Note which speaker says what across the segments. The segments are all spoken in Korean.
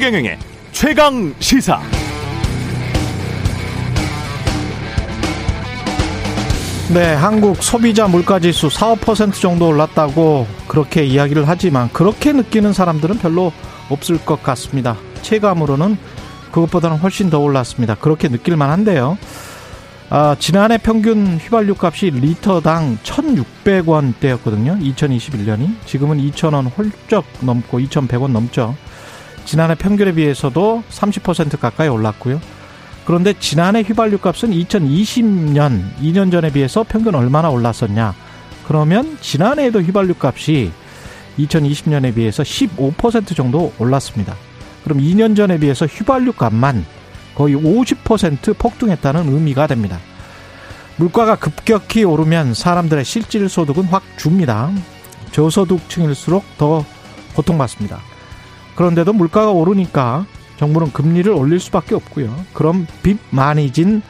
Speaker 1: 최경영의 최강 시사.
Speaker 2: 네, 한국 소비자 물가지수 4, 5% 정도 올랐다고 그렇게 이야기를 하지만 그렇게 느끼는 사람들은 별로 없을 것 같습니다. 체감으로는 그것보다는 훨씬 더 올랐습니다. 그렇게 느낄 만 한데요. 아, 지난해 평균 휘발유 값이 리터당 1,600원대였거든요. 2021년이. 지금은 2,000원 훌쩍 넘고 2,100원 넘죠. 지난해 평균에 비해서도 30% 가까이 올랐고요. 그런데 지난해 휘발유 값은 2020년 2년 전에 비해서 평균 얼마나 올랐었냐? 그러면 지난해에도 휘발유 값이 2020년에 비해서 15% 정도 올랐습니다. 그럼 2년 전에 비해서 휘발유 값만 거의 50% 폭등했다는 의미가 됩니다. 물가가 급격히 오르면 사람들의 실질 소득은 확 줍니다. 저소득층일수록 더 고통받습니다. 그런데도 물가가 오르니까 정부는 금리를 올릴 수밖에 없고요. 그럼 빚 많이 진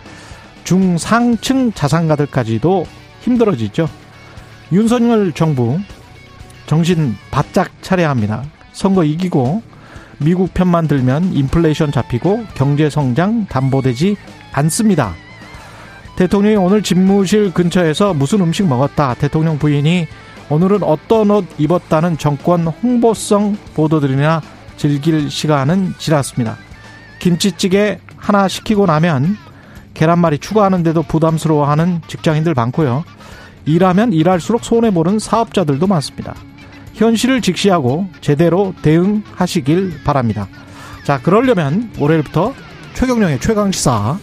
Speaker 2: 중상층 자산가들까지도 힘들어지죠. 윤석열 정부 정신 바짝 차려야 합니다. 선거 이기고 미국 편만 들면 인플레이션 잡히고 경제 성장 담보되지 않습니다. 대통령이 오늘 집무실 근처에서 무슨 음식 먹었다. 대통령 부인이 오늘은 어떤 옷 입었다는 정권 홍보성 보도들이나 즐길 시간은 지났습니다. 김치찌개 하나 시키고 나면 계란말이 추가하는데도 부담스러워하는 직장인들 많고요. 일하면 일할수록 손해보는 사업자들도 많습니다. 현실을 직시하고 제대로 대응하시길 바랍니다. 자, 그러려면 올해부터 최경령의 최강시사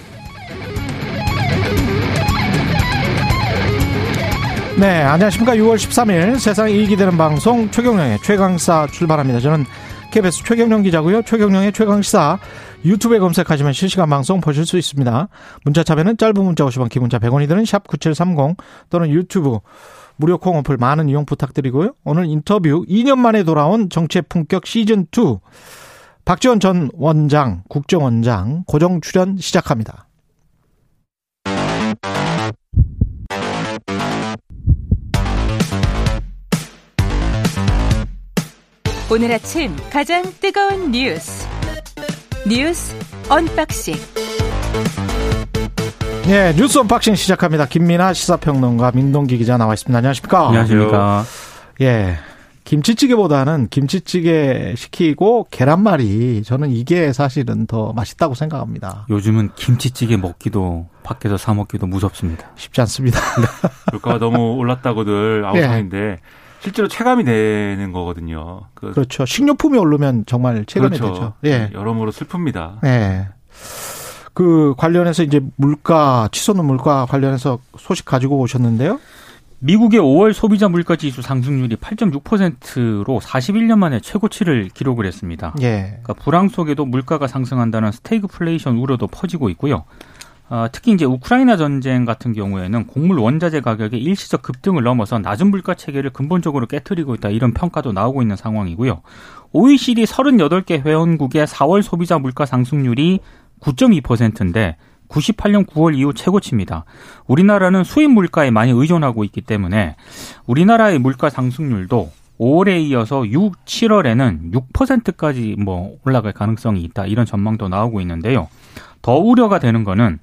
Speaker 2: 네, 안녕하십니까. 6월 13일 세상에 이익이 되는 방송 최경령의 최강시사 출발합니다. 저는 KBS 최경령 기자고요. 최경령의 최강시사 유튜브에 검색하시면 실시간 방송 보실 수 있습니다. 문자 참여는 짧은 문자 50원, 기문자 100원이 드는 샵 9730 또는 유튜브 무료 콩 어플 많은 이용 부탁드리고요. 오늘 인터뷰 2년 만에 돌아온 정치의 품격 시즌2 박지원 전 원장, 국정원장 고정 출연 시작합니다.
Speaker 3: 오늘 아침 가장 뜨거운 뉴스 뉴스 언박싱
Speaker 2: 네, 뉴스 언박싱 시작합니다. 김민하 시사평론가 민동기 기자 나와 있습니다. 안녕하십니까?
Speaker 4: 안녕하십니까?
Speaker 2: 예. 김치찌개보다는 김치찌개 시키고 계란말이 저는 이게 사실은 더 맛있다고 생각합니다.
Speaker 4: 요즘은 김치찌개 먹기도 밖에서 사 먹기도 무섭습니다.
Speaker 2: 쉽지 않습니다.
Speaker 4: 물가가 너무 올랐다고들 아우성인데 예. 실제로 체감이 되는 거거든요.
Speaker 2: 그 그렇죠. 식료품이 오르면 정말 체감이
Speaker 4: 그렇죠.
Speaker 2: 되죠. 예.
Speaker 4: 여러모로 슬픕니다.
Speaker 2: 예. 그 관련해서 이제 물가 치솟는 물가 관련해서 소식 가지고 오셨는데요.
Speaker 4: 미국의 5월 소비자 물가 지수 상승률이 8.6%로 41년 만에 최고치를 기록을 했습니다.
Speaker 2: 예.
Speaker 4: 그러니까 불황 속에도 물가가 상승한다는 스테이그플레이션 우려도 퍼지고 있고요. 어, 특히 이제 우크라이나 전쟁 같은 경우에는 곡물 원자재 가격의 일시적 급등을 넘어서 낮은 물가 체계를 근본적으로 깨뜨리고 있다 이런 평가도 나오고 있는 상황이고요. OECD 38개 회원국의 4월 소비자 물가 상승률이 9.2%인데 98년 9월 이후 최고치입니다. 우리나라는 수입 물가에 많이 의존하고 있기 때문에 우리나라의 물가 상승률도 5월에 이어서 6, 7월에는 6%까지 뭐 올라갈 가능성이 있다. 이런 전망도 나오고 있는데요. 더 우려가 되는 거는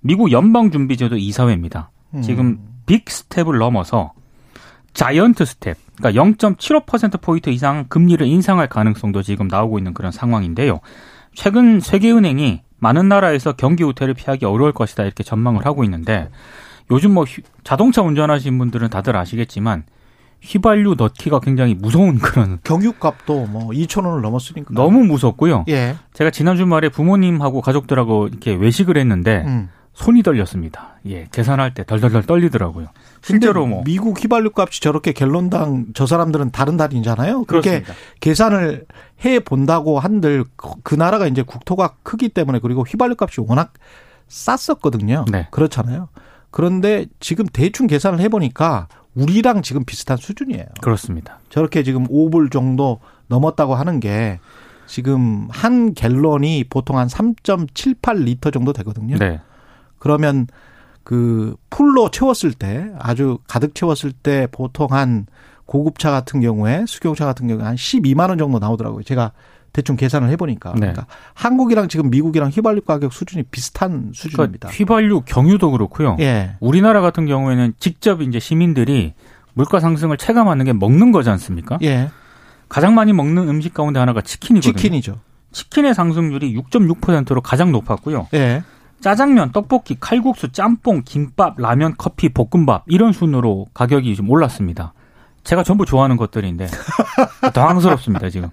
Speaker 4: 미국 연방준비제도 이사회입니다. 지금 음. big step을 넘어서 giant step, 그러니까 0.75%포인트 이상 금리를 인상할 가능성도 지금 나오고 있는 그런 상황인데요. 최근 세계은행이 많은 나라에서 경기 후퇴를 피하기 어려울 것이다 이렇게 전망을 하고 있는데 요즘 뭐 자동차 운전하시는 분들은 다들 아시겠지만 휘발유 넣기가 굉장히 무서운 그런
Speaker 2: 경유값도 뭐 2천 원을 넘었으니까
Speaker 4: 너무 무섭고요.
Speaker 2: 예.
Speaker 4: 제가 지난 주 말에 부모님하고 가족들하고 이렇게 외식을 했는데 음. 손이 떨렸습니다. 예, 계산할 때 덜덜덜 떨리더라고요.
Speaker 2: 실제로 뭐 미국 휘발유 값이 저렇게 갤론당 저 사람들은 다른 달이잖아요. 그렇게 그렇습니다. 계산을 해 본다고 한들 그 나라가 이제 국토가 크기 때문에 그리고 휘발유 값이 워낙 쌌었거든요. 네. 그렇잖아요. 그런데 지금 대충 계산을 해 보니까 우리랑 지금 비슷한 수준이에요.
Speaker 4: 그렇습니다.
Speaker 2: 저렇게 지금 5불 정도 넘었다고 하는 게 지금 한 갤런이 보통 한 3.78리터 정도 되거든요. 네. 그러면 그 풀로 채웠을 때 아주 가득 채웠을 때 보통 한 고급차 같은 경우에 수경차 같은 경우에 한 12만 원 정도 나오더라고요. 제가 대충 계산을 해보니까.
Speaker 4: 네.
Speaker 2: 그러니까 한국이랑 지금 미국이랑 휘발유 가격 수준이 비슷한 수준입니다.
Speaker 4: 그러니까 휘발유 경유도 그렇고요.
Speaker 2: 예.
Speaker 4: 우리나라 같은 경우에는 직접 이제 시민들이 물가 상승을 체감하는 게 먹는 거지 않습니까?
Speaker 2: 예.
Speaker 4: 가장 많이 먹는 음식 가운데 하나가 치킨이거든요.
Speaker 2: 치킨이죠.
Speaker 4: 치킨의 상승률이 6.6%로 가장 높았고요.
Speaker 2: 예.
Speaker 4: 짜장면, 떡볶이, 칼국수, 짬뽕, 김밥, 라면, 커피, 볶음밥 이런 순으로 가격이 좀 올랐습니다. 제가 전부 좋아하는 것들인데 당황스럽습니다 지금.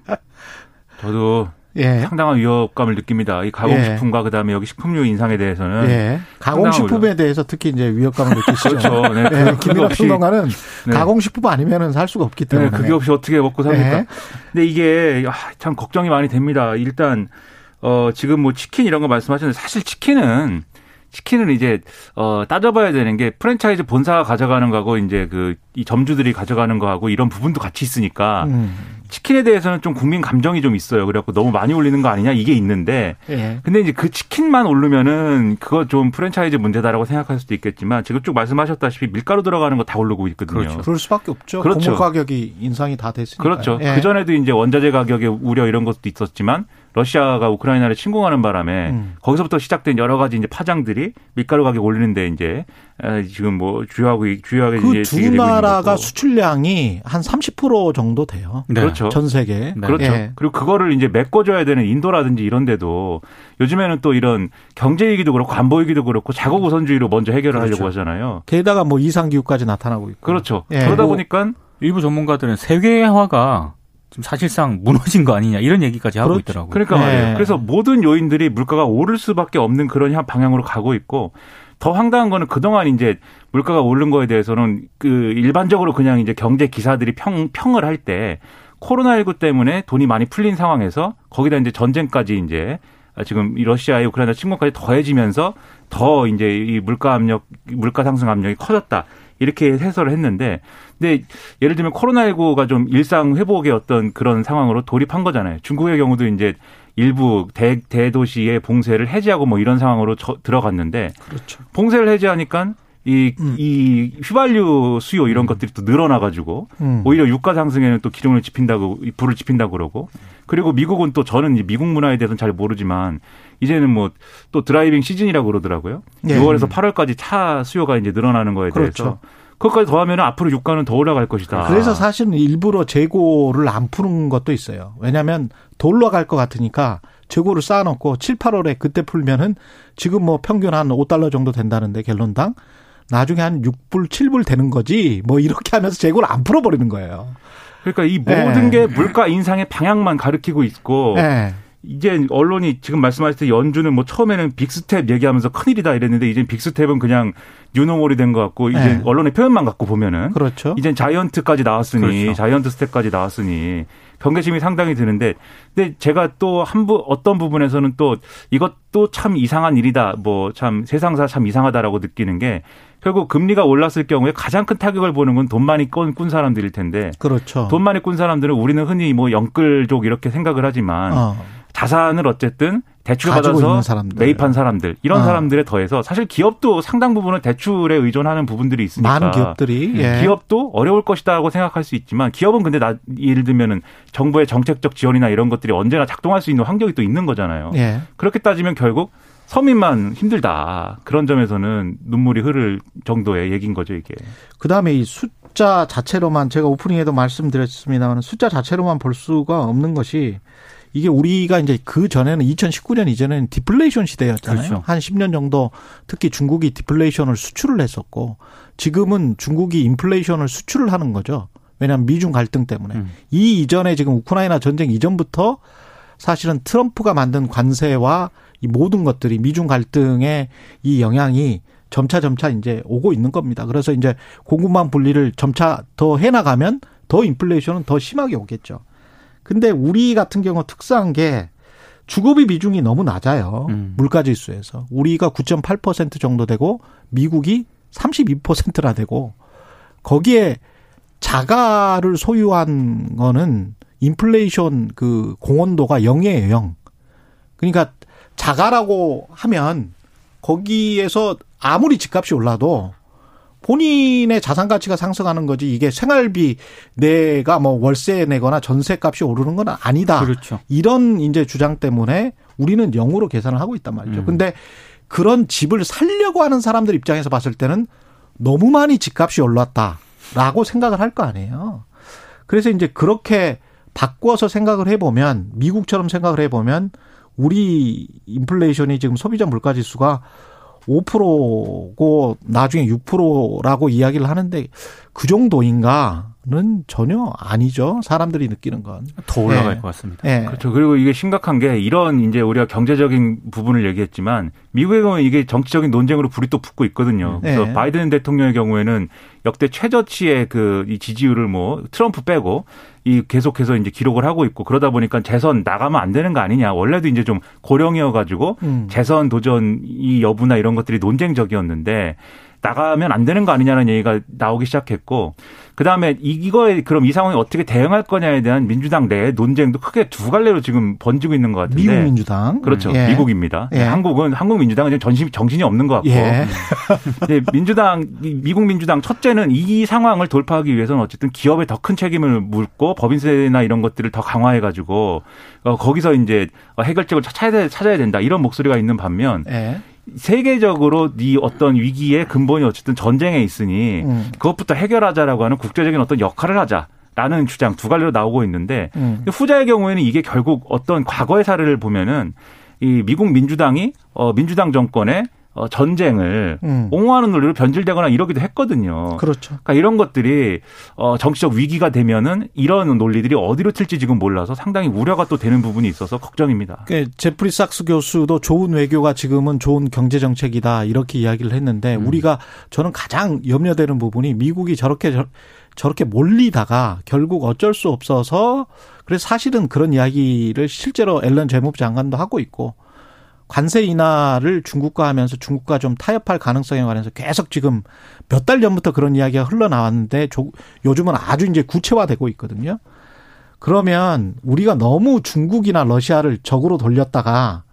Speaker 5: 저도
Speaker 2: 예.
Speaker 5: 상당한 위협감을 느낍니다. 이 가공식품과 그다음에 여기 식품료 인상에 대해서는
Speaker 2: 예. 가공식품에 대해서 특히 이제 위협감을 느끼시죠.
Speaker 5: 그렇죠. 네,
Speaker 2: 예.
Speaker 5: 그, 그게
Speaker 2: 김민아
Speaker 5: 없이
Speaker 2: 평론가는
Speaker 5: 네.
Speaker 2: 가공식품 아니면은 살 수가 없기 때문에.
Speaker 5: 네, 그게 없이 어떻게 먹고 삽니까?
Speaker 2: 네.
Speaker 5: 근데 이게 아, 참 걱정이 많이 됩니다. 일단 어 지금 뭐 치킨 이런 거 말씀하셨는데 사실 치킨은 치킨은 이제 어 따져봐야 되는 게 프랜차이즈 본사가 가져가는 거하고 이제 그 이 점주들이 가져가는 거하고 이런 부분도 같이 있으니까
Speaker 2: 음.
Speaker 5: 치킨에 대해서는 좀 국민 감정이 좀 있어요. 그래갖고 너무 많이 올리는 거 아니냐 이게 있는데
Speaker 2: 예.
Speaker 5: 근데 이제 그 치킨만 오르면은 그거 좀 프랜차이즈 문제다라고 생각할 수도 있겠지만 지금 쭉 말씀하셨다시피 밀가루 들어가는 거 다 오르고 있거든요.
Speaker 4: 그렇죠.
Speaker 2: 그럴 수밖에 없죠.
Speaker 5: 그렇죠.
Speaker 2: 가격이 인상이 다 됐으니까.
Speaker 5: 그렇죠.
Speaker 2: 예.
Speaker 5: 그 전에도 이제 원자재 가격의 우려 이런 것도 있었지만 러시아가 우크라이나를 침공하는 바람에
Speaker 2: 음.
Speaker 5: 거기서부터 시작된 여러 가지 이제 파장들이 밀가루 가격 올리는데 이제 에, 지금 뭐 주요하고 주요하게
Speaker 2: 그두
Speaker 5: 되고 있는
Speaker 2: 나라가. 수출량이 한 30% 정도 돼요.
Speaker 4: 네.
Speaker 5: 그렇죠.
Speaker 2: 전 세계.
Speaker 4: 네.
Speaker 5: 그렇죠.
Speaker 2: 예.
Speaker 5: 그리고 그거를 이제 메꿔줘야 되는 인도라든지 이런 데도 요즘에는 또 이런 경제 위기도 그렇고 안보 위기도 그렇고 자국 우선주의로 먼저 해결을
Speaker 2: 그렇죠.
Speaker 5: 하려고 하잖아요.
Speaker 2: 게다가 뭐 이상 기후까지 나타나고 있고.
Speaker 5: 그렇죠.
Speaker 2: 예.
Speaker 5: 그러다
Speaker 4: 뭐
Speaker 5: 보니까
Speaker 4: 일부 전문가들은 세계화가 지금 사실상 무너진 거 아니냐 이런 얘기까지 하고
Speaker 2: 그렇죠.
Speaker 4: 있더라고요.
Speaker 5: 그러니까
Speaker 2: 네.
Speaker 5: 말이에요. 그래서 모든 요인들이 물가가 오를 수밖에 없는 그런 향- 방향으로 가고 있고 더 황당한 거는 그동안 이제 물가가 오른 거에 대해서는 그 일반적으로 그냥 이제 경제 기사들이 평, 평을 할 때 코로나19 때문에 돈이 많이 풀린 상황에서 거기다 이제 전쟁까지 이제 지금 이 러시아의 우크라이나 침공까지 더해지면서 더 이제 이 물가 압력, 물가 상승 압력이 커졌다. 이렇게 해설을 했는데, 근데 예를 들면 코로나19가 좀 일상 회복의 어떤 그런 상황으로 돌입한 거잖아요. 중국의 경우도 이제 일부 대, 대도시의 봉쇄를 해제하고 뭐 이런 상황으로 저- 들어갔는데,
Speaker 2: 그렇죠.
Speaker 5: 봉쇄를 해제하니까 이,
Speaker 2: 음.
Speaker 5: 이 휘발유 수요 이런 것들이 또 늘어나가지고
Speaker 2: 음.
Speaker 5: 오히려 유가 상승에는 또 기름을 지핀다고 이 불을 지핀다고 그러고 그리고 미국은 또 저는 이제 미국 문화에 대해서는 잘 모르지만 이제는 뭐 또 driving season이라고 그러더라고요.
Speaker 2: 예.
Speaker 5: 6월에서 8월까지 차 수요가 이제 늘어나는 거에
Speaker 2: 그렇죠.
Speaker 5: 대해서 그것까지 더하면 앞으로 유가는 더 올라갈 것이다.
Speaker 2: 그래서 사실은 일부러 재고를 안 푸는 것도 있어요. 왜냐하면 더 올라갈 것 같으니까 재고를 쌓아놓고 7, 8월에 그때 풀면은 지금 뭐 평균 한 5달러 정도 된다는데 갤론당 나중에 한 6불, 7불 되는 거지 뭐 이렇게 하면서 재고를 안 풀어버리는 거예요.
Speaker 5: 그러니까 이 모든
Speaker 2: 예.
Speaker 5: 게 물가 인상의 방향만 가리키고 있고
Speaker 2: 네.
Speaker 5: 이제 언론이 지금 말씀하실 때 연준은 뭐 처음에는 big step 얘기하면서 큰일이다 이랬는데 이제 빅스텝은 그냥 뉴노멀이 된 것 같고 이제
Speaker 2: 네.
Speaker 5: 언론의 표현만 갖고 보면은
Speaker 2: 그렇죠.
Speaker 5: 이젠 giant까지 나왔으니
Speaker 4: 그렇죠.
Speaker 5: giant step까지 나왔으니 경계심이 상당히 드는데 근데 제가 또 한 부 어떤 부분에서는 또 이것도 참 이상한 일이다 뭐 참 세상사 참 이상하다라고 느끼는 게 결국 금리가 올랐을 경우에 가장 큰 타격을 보는 건 돈 많이 꾼, 꾼 사람들일 텐데
Speaker 2: 그렇죠.
Speaker 5: 돈 많이 꾼 사람들은 우리는 흔히 뭐 영끌족 이렇게 생각을 하지만
Speaker 2: 어.
Speaker 5: 자산을 어쨌든 대출을
Speaker 2: 가지고 있는
Speaker 5: 받아서
Speaker 2: 사람들.
Speaker 5: 매입한 사람들 이런
Speaker 2: 어.
Speaker 5: 사람들에 더해서 사실 기업도 상당 부분은 대출에 의존하는 부분들이 있으니까
Speaker 2: 많은 기업들이 예.
Speaker 5: 기업도 어려울 것이다라고 생각할 수 있지만 기업은 근데 나 예를 들면은 정부의 정책적 지원이나 이런 것들이 언제나 작동할 수 있는 환경이 또 있는 거잖아요.
Speaker 2: 예.
Speaker 5: 그렇게 따지면 결국 서민만 힘들다 그런 점에서는 눈물이 흐를 정도의 얘기인 거죠 이게.
Speaker 2: 그 다음에 이 숫자 자체로만 제가 오프닝에도 말씀드렸습니다만 숫자 자체로만 볼 수가 없는 것이 이게 우리가 이제 그 전에는 2019년 이전에는 디플레이션 시대였잖아요.
Speaker 4: 그렇죠.
Speaker 2: 한 10년 정도 특히 중국이 디플레이션을 수출을 했었고 지금은 중국이 인플레이션을 수출을 하는 거죠. 왜냐하면 미중 갈등 때문에
Speaker 4: 음.
Speaker 2: 이 이전에 지금 우크라이나 전쟁 이전부터 사실은 트럼프가 만든 관세와 이 모든 것들이 미중 갈등의 이 영향이 점차 점차 이제 오고 있는 겁니다. 그래서 이제 공급망 분리를 점차 더 해나가면 더 인플레이션은 더 심하게 오겠죠. 근데 우리 같은 경우 특수한 게 주거비 비중이 너무 낮아요.
Speaker 4: 음.
Speaker 2: 물가 지수에서. 우리가 9.8% 정도 되고 미국이 32%나 되고 거기에 자가를 소유한 거는 인플레이션 그 공헌도가 0이에요, 0. 그러니까 자가라고 하면 거기에서 아무리 집값이 올라도 본인의 자산 가치가 상승하는 거지 이게 생활비 내가 뭐 월세 내거나 전세 값이 오르는 건 아니다.
Speaker 4: 그렇죠.
Speaker 2: 이런 이제 주장 때문에 우리는 영으로 계산을 하고 있단 말이죠.
Speaker 4: 음.
Speaker 2: 근데 그런 집을 살려고 하는 사람들 입장에서 봤을 때는 너무 많이 집값이 올랐다라고 생각을 할 거 아니에요. 그래서 이제 그렇게 바꿔서 생각을 해보면 미국처럼 생각을 해보면 우리 인플레이션이 지금 소비자 물가 지수가 5%고 나중에 6%라고 이야기를 하는데 그 정도인가는 전혀 아니죠. 사람들이 느끼는 건.
Speaker 4: 더 올라갈
Speaker 2: 예.
Speaker 4: 것 같습니다.
Speaker 2: 예.
Speaker 5: 그렇죠. 그리고 이게 심각한 게 이런 이제 우리가 경제적인 부분을 얘기했지만 미국의 경우는 이게 정치적인 논쟁으로 불이 또 붙고 있거든요. 그래서
Speaker 2: 네.
Speaker 5: 바이든 대통령의 경우에는 역대 최저치의 그 이 지지율을 뭐 트럼프 빼고 이 계속해서 이제 기록을 하고 있고 그러다 보니까 재선 나가면 안 되는 거 아니냐. 원래도 이제 좀 고령이어 가지고
Speaker 2: 음.
Speaker 5: 재선 도전 이 여부나 이런 것들이 논쟁적이었는데 나가면 안 되는 거 아니냐는 얘기가 나오기 시작했고 그다음에 이거에 그럼 이 상황에 어떻게 대응할 거냐에 대한 민주당 내 논쟁도 크게 두 갈래로 지금 번지고 있는 것 같은데
Speaker 2: 미국 민주당.
Speaker 5: 그렇죠.
Speaker 2: 예.
Speaker 5: 미국입니다.
Speaker 2: 예.
Speaker 5: 한국은 한국 민주당은 지금 전심 정신이 없는 것 같고
Speaker 2: 예.
Speaker 5: 이제 민주당 이 미국 민주당 첫째는 이 상황을 돌파하기 위해서는 어쨌든 기업에 더 큰 책임을 묻고 법인세나 이런 것들을 더 강화해 가지고 어, 거기서 이제 해결책을 찾아야, 돼- 찾아야 된다 이런 목소리가 있는 반면
Speaker 2: 예.
Speaker 5: 세계적으로 이 어떤 위기의 근본이 어쨌든 전쟁에 있으니
Speaker 2: 음.
Speaker 5: 그것부터 해결하자라고 하는 국제적인 어떤 역할을 하자 라는 주장 두 갈래로 나오고 있는데
Speaker 2: 음.
Speaker 5: 후자의 경우에는 이게 결국 어떤 과거의 사례를 보면은 이 미국 민주당이 어 민주당 정권의 어 전쟁을
Speaker 2: 음.
Speaker 5: 옹호하는 논리로 변질되거나 이러기도 했거든요.
Speaker 2: 그렇죠.
Speaker 5: 그러니까 이런 것들이 어 정치적 위기가 되면은 이런 논리들이 어디로 튈지 지금 몰라서 상당히 우려가 또 되는 부분이 있어서 걱정입니다.
Speaker 2: 그 제프리 삭스 교수도 좋은 외교가 지금은 좋은 경제 정책이다 이렇게 이야기를 했는데
Speaker 5: 음.
Speaker 2: 우리가 저는 가장 염려되는 부분이 미국이 저렇게 저, 저렇게 몰리다가 결국 어쩔 수 없어서 그래서 사실은 그런 이야기를 실제로 앨런 재무부 장관도 하고 있고 관세 인하를 중국과 하면서 중국과 좀 타협할 가능성에 관해서 계속 지금 몇 달 전부터 그런 이야기가 흘러나왔는데 조- 요즘은 아주 이제 구체화되고 있거든요. 그러면 우리가 너무 중국이나 러시아를 적으로 돌렸다가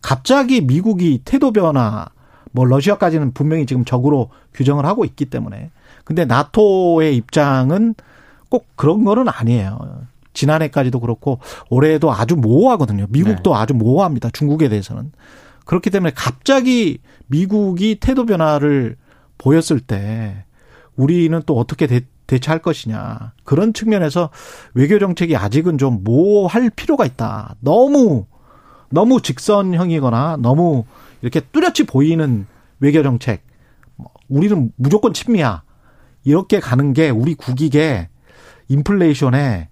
Speaker 2: 갑자기 미국이 태도 변화, 뭐 러시아까지는 분명히 지금 적으로 규정을 하고 있기 때문에. 근데 나토의 입장은 꼭 그런 거는 아니에요. 지난해까지도 그렇고 올해도 아주 모호하거든요. 미국도 아주 모호합니다. 중국에 대해서는. 그렇기 때문에 갑자기 미국이 태도 변화를 보였을 때 우리는 또 어떻게 대, 대처할 것이냐. 그런 측면에서 외교 정책이 아직은 좀 모호할 필요가 있다. 너무 너무 직선형이거나 너무 이렇게 뚜렷이 보이는 외교 정책. 뭐 우리는 무조건 친미야. 이렇게 가는 게 우리 국익에 인플레이션에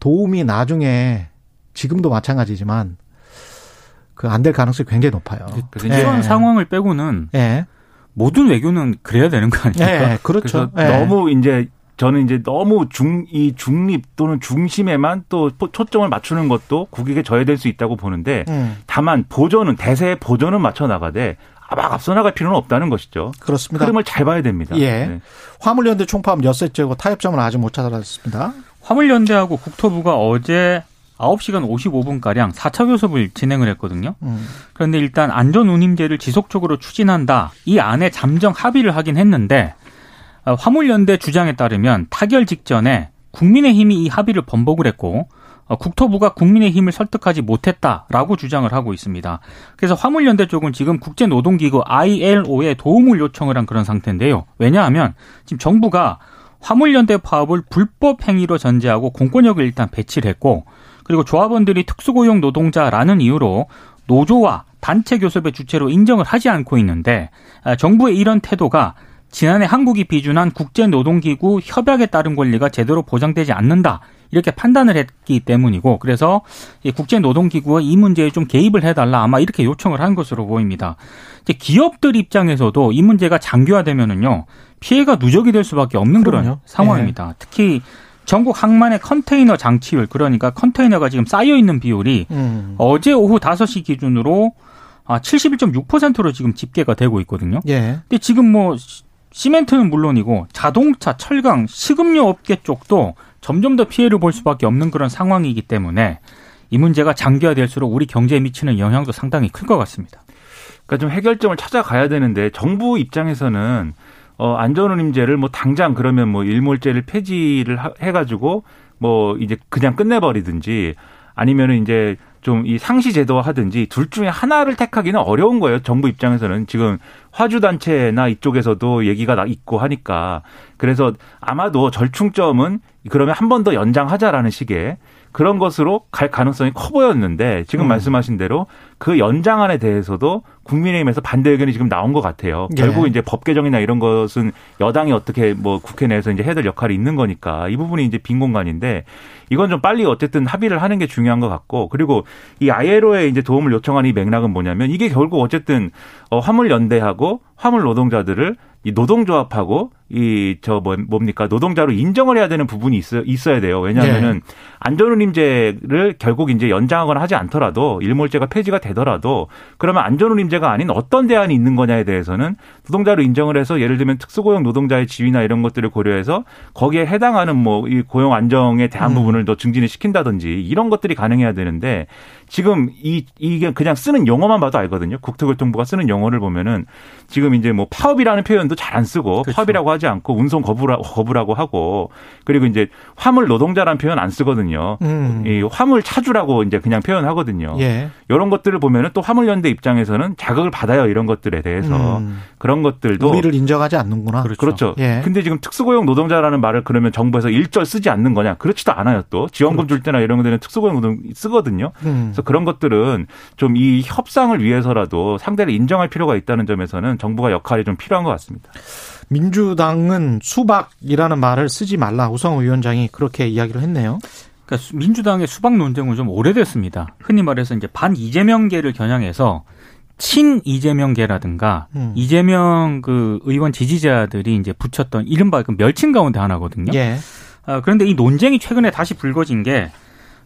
Speaker 2: 도움이 나중에 지금도 마찬가지지만 그 안 될 가능성이 굉장히 높아요.
Speaker 5: 그래서
Speaker 2: 예.
Speaker 4: 이런 상황을 빼고는
Speaker 2: 예.
Speaker 4: 모든 외교는 그래야 되는 거 아닙니까?
Speaker 2: 예, 그렇죠.
Speaker 5: 그래서
Speaker 2: 예.
Speaker 5: 너무 이제 저는 이제 너무 중 이 중립 또는 중심에만 또 초점을 맞추는 것도 국익에 저해될 수 있다고 보는데
Speaker 2: 음,
Speaker 5: 다만 보조는 대세의 보조는 맞춰 나가되 막 앞서 나갈 필요는 없다는 것이죠.
Speaker 2: 그렇습니다.
Speaker 5: 흐름을 잘 봐야 됩니다.
Speaker 2: 예.
Speaker 5: 네.
Speaker 2: 화물연대 총파업 엿새째고 타협점은 아직 못 찾아냈습니다.
Speaker 4: 화물연대하고 국토부가 어제 9시간 55분가량 4차 교섭을 진행을 했거든요.
Speaker 2: 음.
Speaker 4: 그런데 일단 안전운임제를 지속적으로 추진한다. 이 안에 잠정 합의를 하긴 했는데 어, 화물연대 주장에 따르면 타결 직전에 국민의힘이 이 합의를 번복을 했고 어, 국토부가 국민의힘을 설득하지 못했다라고 주장을 하고 있습니다. 그래서 화물연대 쪽은 지금 국제노동기구 ILO에 도움을 요청을 한 그런 상태인데요. 왜냐하면 지금 정부가 화물연대 파업을 불법 행위로 전제하고 공권력을 일단 배치를 했고 그리고 조합원들이 특수고용 노동자라는 이유로 노조와 단체 교섭의 주체로 인정을 하지 않고 있는데 아, 정부의 이런 태도가 지난해 한국이 비준한 국제노동기구 협약에 따른 권리가 제대로 보장되지 않는다. 이렇게 판단을 했기 때문이고 그래서 이 국제노동기구가 이 문제에 좀 개입을 해달라 아마 이렇게 요청을 한 것으로 보입니다. 이제 기업들 입장에서도 이 문제가 장기화되면은요 피해가 누적이 될 수밖에 없는 그런
Speaker 2: 그럼요.
Speaker 4: 상황입니다. 특히 전국 항만의 컨테이너 장치율 그러니까 컨테이너가 지금 쌓여 있는 비율이
Speaker 2: 음.
Speaker 4: 어제 오후 5시 기준으로 아 71.6%로 지금 집계가 되고 있거든요.
Speaker 2: 예.
Speaker 4: 근데 지금 뭐 시- 시멘트는 물론이고 자동차, 철강, 식음료 업계 쪽도 점점 더 피해를 볼 수밖에 없는 그런 상황이기 때문에 이 문제가 장기화될수록 우리 경제에 미치는 영향도 상당히 클 것 같습니다.
Speaker 5: 그러니까 좀 해결점을 찾아가야 되는데 정부 입장에서는 어, 안전운임제를 뭐 당장 그러면 뭐 일몰제를 폐지를 하, 해가지고 뭐 이제 그냥 끝내버리든지 아니면은 이제 좀 이 상시 제도화 하든지 둘 중에 하나를 택하기는 어려운 거예요. 정부 입장에서는 지금 화주 단체나 이쪽에서도 얘기가 있고 하니까 그래서 아마도 절충점은 그러면 한 번 더 연장하자라는 식의 그런 것으로 갈 가능성이 커 보였는데 지금 음. 말씀하신 대로 그 연장안에 대해서도 국민의힘에서 반대 의견이 지금 나온 것 같아요. 예. 결국 이제 법 개정이나 이런 것은 여당이 어떻게 뭐 국회 내에서 이제 해야 될 역할이 있는 거니까 이 부분이 이제 빈 공간인데 이건 좀 빨리 어쨌든 합의를 하는 게 중요한 것 같고 그리고 이 아이에로에 이제 도움을 요청한 이 맥락은 뭐냐면 이게 결국 어쨌든 어 화물 연대하고 화물 노동자들을 이 노동조합하고 이저 뭐, 뭡니까 노동자로 인정을 해야 되는 부분이 있어 있어야 돼요. 왜냐하면은 네. 안전운임제를 결국 이제 연장하거나 하지 않더라도 일몰제가 폐지가 되더라도 그러면 안전운임제가 아닌 어떤 대안이 있는 거냐에 대해서는 노동자로 인정을 해서 예를 들면 특수고용 노동자의 지위나 이런 것들을 고려해서 거기에 해당하는 뭐 이 고용 안정에 대한 음. 부분을 더 증진을 시킨다든지 이런 것들이 가능해야 되는데 지금 이 이게 그냥 쓰는 용어만 봐도 알거든요. 국토교통부가 쓰는 용어를 보면은 지금 이제 뭐 파업이라는 표현도 잘 안 쓰고 그렇죠. 파업이라고 하지 않고 운송 거부라, 거부라고 하고 그리고 이제 화물 노동자라는 표현 안 쓰거든요. 음. 이 화물 차주라고 이제 그냥 표현하거든요. 예. 이런 것들을 보면은 또 화물 연대 입장에서는 자극을 받아요. 이런 것들에 대해서 음. 그런 것들도
Speaker 2: 우리를 인정하지 않는구나.
Speaker 5: 그렇죠. 그렇죠. 예. 근데 지금 특수고용 노동자라는 말을 그러면 정부에서 일절 쓰지 않는 거냐? 그렇지도 않아요. 또 지원금 그렇죠. 줄 때나 이런 데는 특수고용 노동 쓰거든요. 음. 그래서 그런 것들은 좀 이 협상을 위해서라도 상대를 인정할 필요가 있다는 점에서는 정부가 역할이 좀 필요한 것 같습니다.
Speaker 2: 민주당은 수박이라는 말을 쓰지 말라 우성호 위원장이 그렇게 이야기를 했네요.
Speaker 4: 그러니까 민주당의 수박 논쟁은 좀 오래됐습니다. 흔히 말해서 이제 반 이재명계를 겨냥해서 친 이재명계라든가 음. 이재명 그 의원 지지자들이 이제 붙였던 이른바 그 멸칭 가운데 하나거든요. 예. 아, 그런데 이 논쟁이 최근에 다시 불거진 게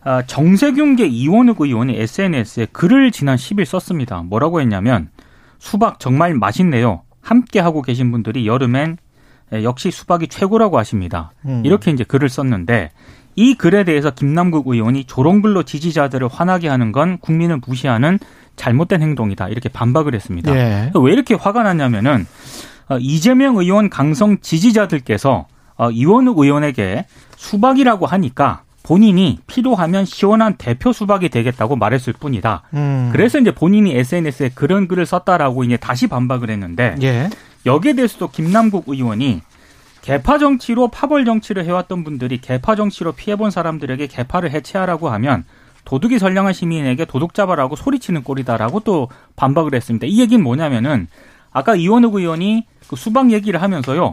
Speaker 4: 아, 정세균계 이원욱 의원이 SNS에 글을 지난 10일 썼습니다. 뭐라고 했냐면 수박 정말 맛있네요. 함께 하고 계신 분들이 여름엔 역시 수박이 최고라고 하십니다. 음. 이렇게 이제 글을 썼는데 이 글에 대해서 김남국 의원이 조롱글로 지지자들을 화나게 하는 건 국민을 무시하는 잘못된 행동이다. 이렇게 반박을 했습니다. 예. 왜 이렇게 화가 났냐면은 어, 이재명 의원 강성 지지자들께서 어, 이원욱 의원에게 수박이라고 하니까 본인이 필요하면 시원한 대표 수박이 되겠다고 말했을 뿐이다. 음. 그래서 이제 본인이 SNS에 그런 글을 썼다라고 이제 다시 반박을 했는데 예. 여기에 대해서도 김남국 의원이 개파 정치로 파벌 정치를 해왔던 분들이 개파 정치로 피해본 사람들에게 개파를 해체하라고 하면 도둑이 선량한 시민에게 도둑 잡아라고 소리치는 꼴이다라고 또 반박을 했습니다. 이 얘기는 뭐냐면은 아까 이원욱 의원이 그 수박 얘기를 하면서요.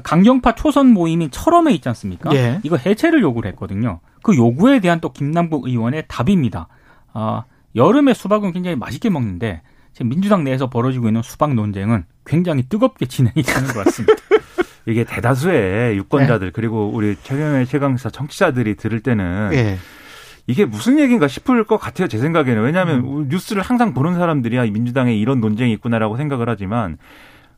Speaker 4: 강경파 초선 모임인 철험에 있지 않습니까? 예. 이거 해체를 요구를 했거든요. 그 요구에 대한 또 김남국 의원의 답입니다. 아, 여름에 수박은 굉장히 맛있게 먹는데 지금 민주당 내에서 벌어지고 있는 수박 논쟁은 굉장히 뜨겁게 진행이 되는 것 같습니다.
Speaker 5: 이게 대다수의 유권자들 네. 그리고 우리 최경의 최강사 정치자들이 들을 때는 네. 이게 무슨 얘기인가 싶을 것 같아요 제 생각에는 왜냐하면 음. 뉴스를 항상 보는 사람들이야 민주당에 이런 논쟁이 있구나라고 생각을 하지만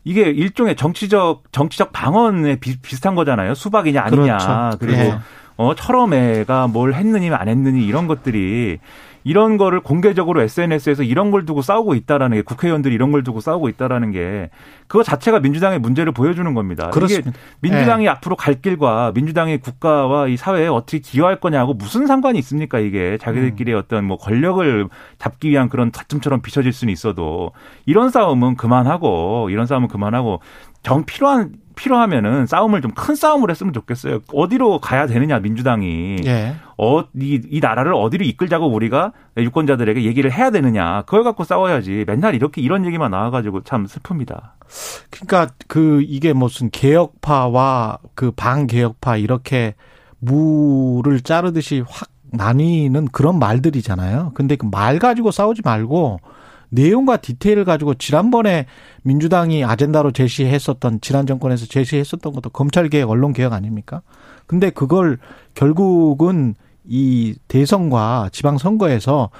Speaker 5: 이게 일종의 정치적 정치적 방언에 비, 슷한 거잖아요. 수박이냐 아니냐. 그렇죠. 그리고 네. 어 철험애가 뭘 했느니 안 했느니 이런 것들이 이런 거를 공개적으로 SNS에서 이런 걸 두고 싸우고 있다라는 게 국회의원들이 이런 걸 두고 싸우고 있다라는 게 그거 자체가 민주당의 문제를 보여주는 겁니다.
Speaker 2: 그렇습니다.
Speaker 5: 이게 민주당이 네. 앞으로 갈 길과 민주당이 국가와 이 사회에 어떻게 기여할 거냐고 무슨 상관이 있습니까 이게 자기들끼리 음. 어떤 뭐 권력을 잡기 위한 그런 다툼처럼 비춰질 수는 있어도 이런 싸움은 그만하고 이런 싸움은 그만하고 정 필요한 필요하면은 싸움을 좀 큰 싸움을 했으면 좋겠어요. 어디로 가야 되느냐 민주당이 예. 어이 이 나라를 어디로 이끌자고 우리가 유권자들에게 얘기를 해야 되느냐 그걸 갖고 싸워야지 맨날 이렇게 이런 얘기만 나와가지고 참 슬픕니다.
Speaker 2: 그러니까 그 이게 무슨 개혁파와 그 반개혁파 이렇게 무를 자르듯이 확 나뉘는 그런 말들이잖아요. 근데 그 말 가지고 싸우지 말고 내용과 디테일을 가지고 지난번에 민주당이 아젠다로 제시했었던 지난 정권에서 제시했었던 것도 검찰 개혁, 언론 개혁 아닙니까? 근데 그걸 결국은 이 대선과 지방 선거에서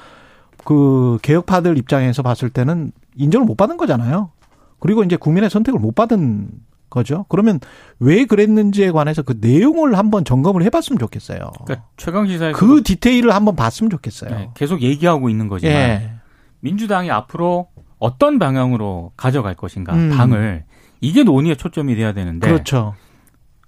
Speaker 2: 그 개혁파들 입장에서 봤을 때는 인정을 못 받은 거잖아요. 그리고 이제 국민의 선택을 못 받은 거죠. 그러면 왜 그랬는지에 관해서 그 내용을 한번 점검을 해봤으면 좋겠어요. 그러니까
Speaker 4: 최강 시사에
Speaker 2: 그 디테일을 한번 봤으면 좋겠어요. 네,
Speaker 4: 계속 얘기하고 있는 거지만 예. 민주당이 앞으로 어떤 방향으로 가져갈 것인가 음. 당을 이게 논의의 초점이 돼야 되는데
Speaker 2: 그렇죠.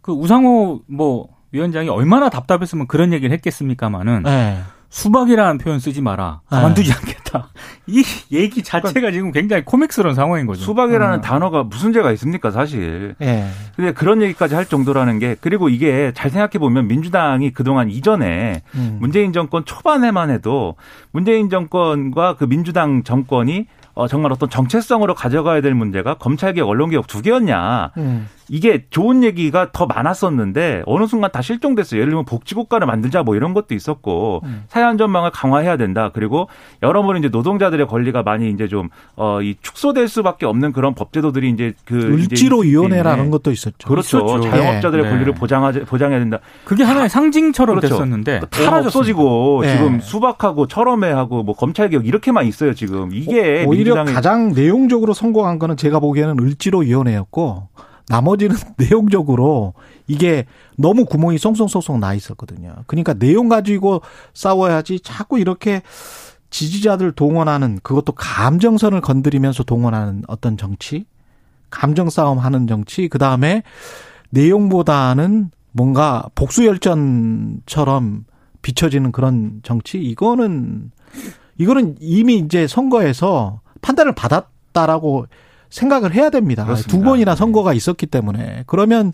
Speaker 4: 그 우상호 뭐 위원장이 얼마나 답답했으면 그런 얘기를 했겠습니까마는
Speaker 2: 네.
Speaker 4: 수박이라는 표현 쓰지 마라. 가만두지 않겠다. 이 얘기 자체가 지금 굉장히 코믹스러운 상황인 거죠.
Speaker 5: 수박이라는
Speaker 2: 음.
Speaker 5: 단어가 무슨 죄가 있습니까, 사실.
Speaker 2: 예.
Speaker 5: 근데 그런 얘기까지 할 정도라는 게 그리고 이게 잘 생각해 보면 민주당이 그동안 이전에
Speaker 2: 음.
Speaker 5: 문재인 정권 초반에만 해도 문재인 정권과 그 민주당 정권이 어, 정말 어떤 정체성으로 가져가야 될 문제가 검찰개혁, 언론개혁 두 개였냐.
Speaker 2: 음.
Speaker 5: 이게 좋은 얘기가 더 많았었는데 어느 순간 다 실종됐어요. 예를 들면 복지국가를 만들자 뭐 이런 것도 있었고
Speaker 2: 음.
Speaker 5: 사회안전망을 강화해야 된다. 그리고 여러모로 이제 노동자들의 권리가 많이 이제 좀어이 축소될 수밖에 없는 그런 법제도들이 이제 그
Speaker 2: 을지로
Speaker 5: 이제
Speaker 2: 위원회라는 것도 있었죠.
Speaker 5: 그렇죠.
Speaker 4: 있었죠.
Speaker 5: 자영업자들의
Speaker 4: 예.
Speaker 5: 권리를
Speaker 4: 네.
Speaker 5: 보장하자 보장해야 된다.
Speaker 4: 그게 하나의 상징처럼
Speaker 5: 그렇죠.
Speaker 4: 됐었는데
Speaker 5: 다. 없어지고
Speaker 2: 네.
Speaker 5: 지금 수박하고 철험회하고 뭐 검찰 개혁 이렇게만 있어요 지금 이게
Speaker 2: 오히려
Speaker 5: 민주당의
Speaker 2: 가장 내용적으로 성공한 거는 제가 보기에는 을지로 위원회였고 나머지는 내용적으로 이게 너무 구멍이 송송송송 나 있었거든요. 그러니까 내용 가지고 싸워야지 자꾸 이렇게 지지자들 동원하는 그것도 감정선을 건드리면서 동원하는 어떤 정치, 감정 싸움 하는 정치, 그 다음에 내용보다는 뭔가 복수 열전처럼 비춰지는 그런 정치, 이거는, 이거는 이미 이제 선거에서 판단을 받았다라고 생각을 해야 됩니다.
Speaker 5: 그렇습니다.
Speaker 2: 두 번이나
Speaker 5: 네.
Speaker 2: 선거가 있었기 때문에. 그러면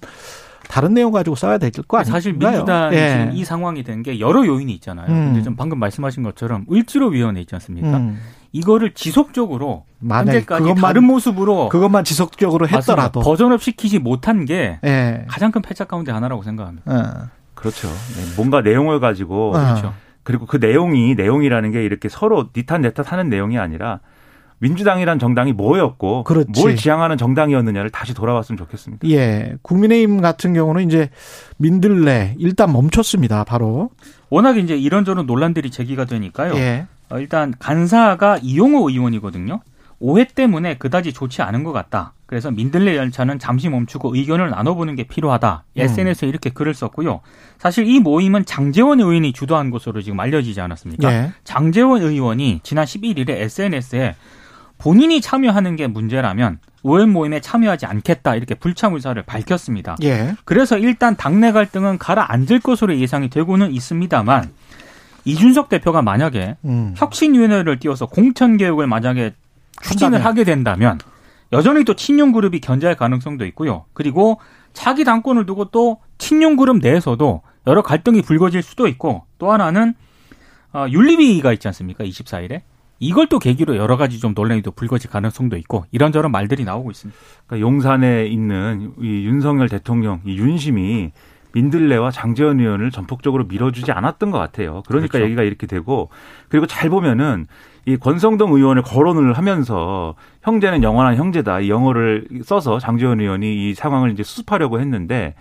Speaker 2: 다른 내용 가지고 싸워야 될 거 아닌가요?
Speaker 4: 사실 민주당이
Speaker 2: 예.
Speaker 4: 지금 이 상황이 된 게 여러 요인이 있잖아요.
Speaker 2: 음.
Speaker 4: 근데 좀 방금 말씀하신 것처럼 을지로 위원회 있지 않습니까?
Speaker 2: 음.
Speaker 4: 이거를 지속적으로 현재까지
Speaker 2: 그것만-
Speaker 4: 다른 모습으로
Speaker 2: 그것만 지속적으로
Speaker 4: 맞습니다.
Speaker 2: 했더라도.
Speaker 4: 버전업 시키지 못한 게
Speaker 2: 예.
Speaker 4: 가장 큰 패착 가운데 하나라고 생각합니다.
Speaker 2: 어.
Speaker 5: 그렇죠. 네, 뭔가 내용을 가지고
Speaker 2: 어.
Speaker 4: 그렇죠.
Speaker 5: 그리고 그 내용이 내용이라는 게 이렇게 서로 니탓 내탓 하는 내용이 아니라 민주당이란 정당이 뭐였고
Speaker 2: 그렇지.
Speaker 5: 뭘 지향하는 정당이었느냐를 다시 돌아봤으면 좋겠습니다.
Speaker 2: 예. 국민의힘 같은 경우는 이제 민들레 일단 멈췄습니다. 바로.
Speaker 4: 워낙 이제 이런저런 논란들이 제기가 되니까요.
Speaker 2: 예.
Speaker 4: 어, 일단 간사가 이용호 의원이거든요. 오해 때문에 그다지 좋지 않은 것 같다. 그래서 민들레 열차는 잠시 멈추고 의견을 나눠보는 게 필요하다.
Speaker 2: 음.
Speaker 4: SNS에 이렇게 글을 썼고요. 사실 이 모임은 장재원 의원이 주도한 것으로 지금 알려지지 않았습니까?
Speaker 2: 예.
Speaker 4: 장재원 의원이 지난 11일에 SNS에 본인이 참여하는 게 문제라면 의원 모임에 참여하지 않겠다 이렇게 불참 의사를 밝혔습니다.
Speaker 2: 예.
Speaker 4: 그래서 일단 당내 갈등은 가라앉을 것으로 예상이 되고는 있습니다만 이준석 대표가 만약에
Speaker 2: 음.
Speaker 4: 혁신위원회를 띄워서 공천 개혁을 만약에 추진을
Speaker 2: 한다면.
Speaker 4: 하게 된다면 여전히 또 친윤 그룹이 견제할 가능성도 있고요. 그리고 차기 당권을 두고 또 친윤 그룹 내에서도 여러 갈등이 불거질 수도 있고 또 하나는 어, 윤리위가 있지 않습니까? 24일에 이걸 또 계기로 여러 가지 좀 논란이 또 불거질 가능성도 있고 이런저런 말들이 나오고 있습니다.
Speaker 5: 그러니까 용산에 있는 이 윤석열 대통령 이 윤심이 민들레와 장재원 의원을 전폭적으로 밀어주지 않았던 것 같아요. 그러니까
Speaker 4: 그렇죠.
Speaker 5: 얘기가 이렇게 되고 그리고 잘 보면은 이 권성동 의원을 거론을 하면서 형제는 영원한 형제다 이 영어를 써서 장재원 의원이 이 상황을 이제 수습하려고 했는데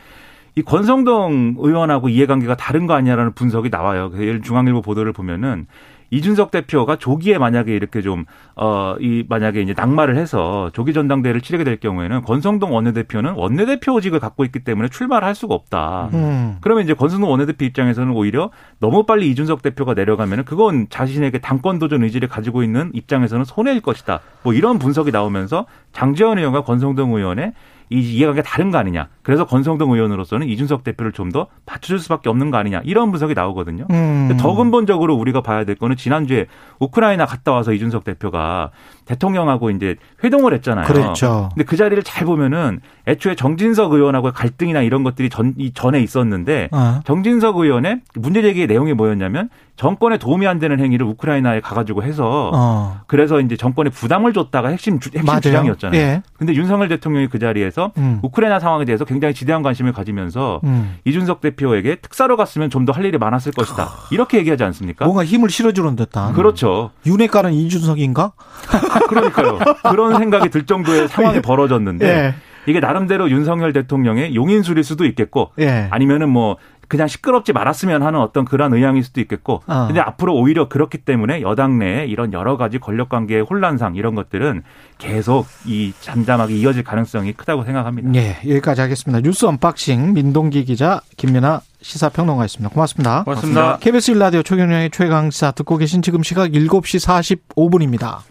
Speaker 5: 이 권성동 의원하고 이해관계가 다른 거 아니냐라는 분석이 나와요. 그래서 예를 중앙일보 보도를 보면은 이준석 대표가 조기에 만약에 이렇게 좀, 어, 이, 만약에 이제 낙마를 해서 조기 전당대회를 치르게 될 경우에는 권성동 원내대표는 원내대표직을 갖고 있기 때문에 출마를 할 수가 없다.
Speaker 2: 음.
Speaker 5: 그러면 이제 권성동 원내대표 입장에서는 오히려 너무 빨리 이준석 대표가 내려가면은 그건 자신에게 당권 도전 의지를 가지고 있는 입장에서는 손해일 것이다. 뭐 이런 분석이 나오면서 장재원 의원과 권성동 의원의 이 이해관계가 다른 거 아니냐. 그래서 권성동 의원으로서는 이준석 대표를 좀 더 받쳐줄 수밖에 없는 거 아니냐. 이런 분석이 나오거든요.
Speaker 2: 음.
Speaker 5: 더 근본적으로 우리가 봐야 될 거는 지난주에 우크라이나 갔다 와서 이준석 대표가 대통령하고 이제 회동을 했잖아요.
Speaker 2: 그랬죠.
Speaker 5: 근데 그 자리를 잘 보면은 애초에 정진석 의원하고의 갈등이나 이런 것들이 전, 이 전에 있었는데
Speaker 2: 어.
Speaker 5: 정진석 의원의 문제 제기의 내용이 뭐였냐면 정권에 도움이 안 되는 행위를 우크라이나에 가가지고 해서
Speaker 2: 어.
Speaker 5: 그래서 이제 정권에 부담을 줬다가 핵심, 주, 핵심
Speaker 2: 맞아요.
Speaker 5: 주장이었잖아요.
Speaker 2: 예.
Speaker 5: 근데 윤석열 대통령이 그 자리에서
Speaker 2: 음.
Speaker 5: 우크라이나 상황에 대해서 굉장히 지대한 관심을 가지면서
Speaker 2: 음.
Speaker 5: 이준석 대표에게 특사로 갔으면 좀 더 할 일이 많았을 것이다. 이렇게 얘기하지 않습니까?
Speaker 2: 뭔가 힘을 실어주는 듯한.
Speaker 5: 그렇죠.
Speaker 2: 윤핵관은 이준석인가?
Speaker 5: 그러니까요. 그런 생각이 들 정도의 상황이 벌어졌는데
Speaker 2: 예.
Speaker 5: 이게 나름대로 윤석열 대통령의 용인술일 수도 있겠고
Speaker 2: 예.
Speaker 5: 아니면은 뭐 그냥 시끄럽지 말았으면 하는 어떤 그런 의향일 수도 있겠고
Speaker 2: 어.
Speaker 5: 근데 앞으로 오히려 그렇기 때문에 여당 내에 이런 여러 가지 권력 관계의 혼란상 이런 것들은 계속 이 잠잠하게 이어질 가능성이 크다고 생각합니다.
Speaker 2: 예, 여기까지 하겠습니다. 뉴스 언박싱 민동기 기자 김민아 시사평론가였습니다. 고맙습니다.
Speaker 4: 고맙습니다.
Speaker 2: KBS 일라디오 최경영의 최강시사 듣고 계신 지금 시각 7시 45분입니다.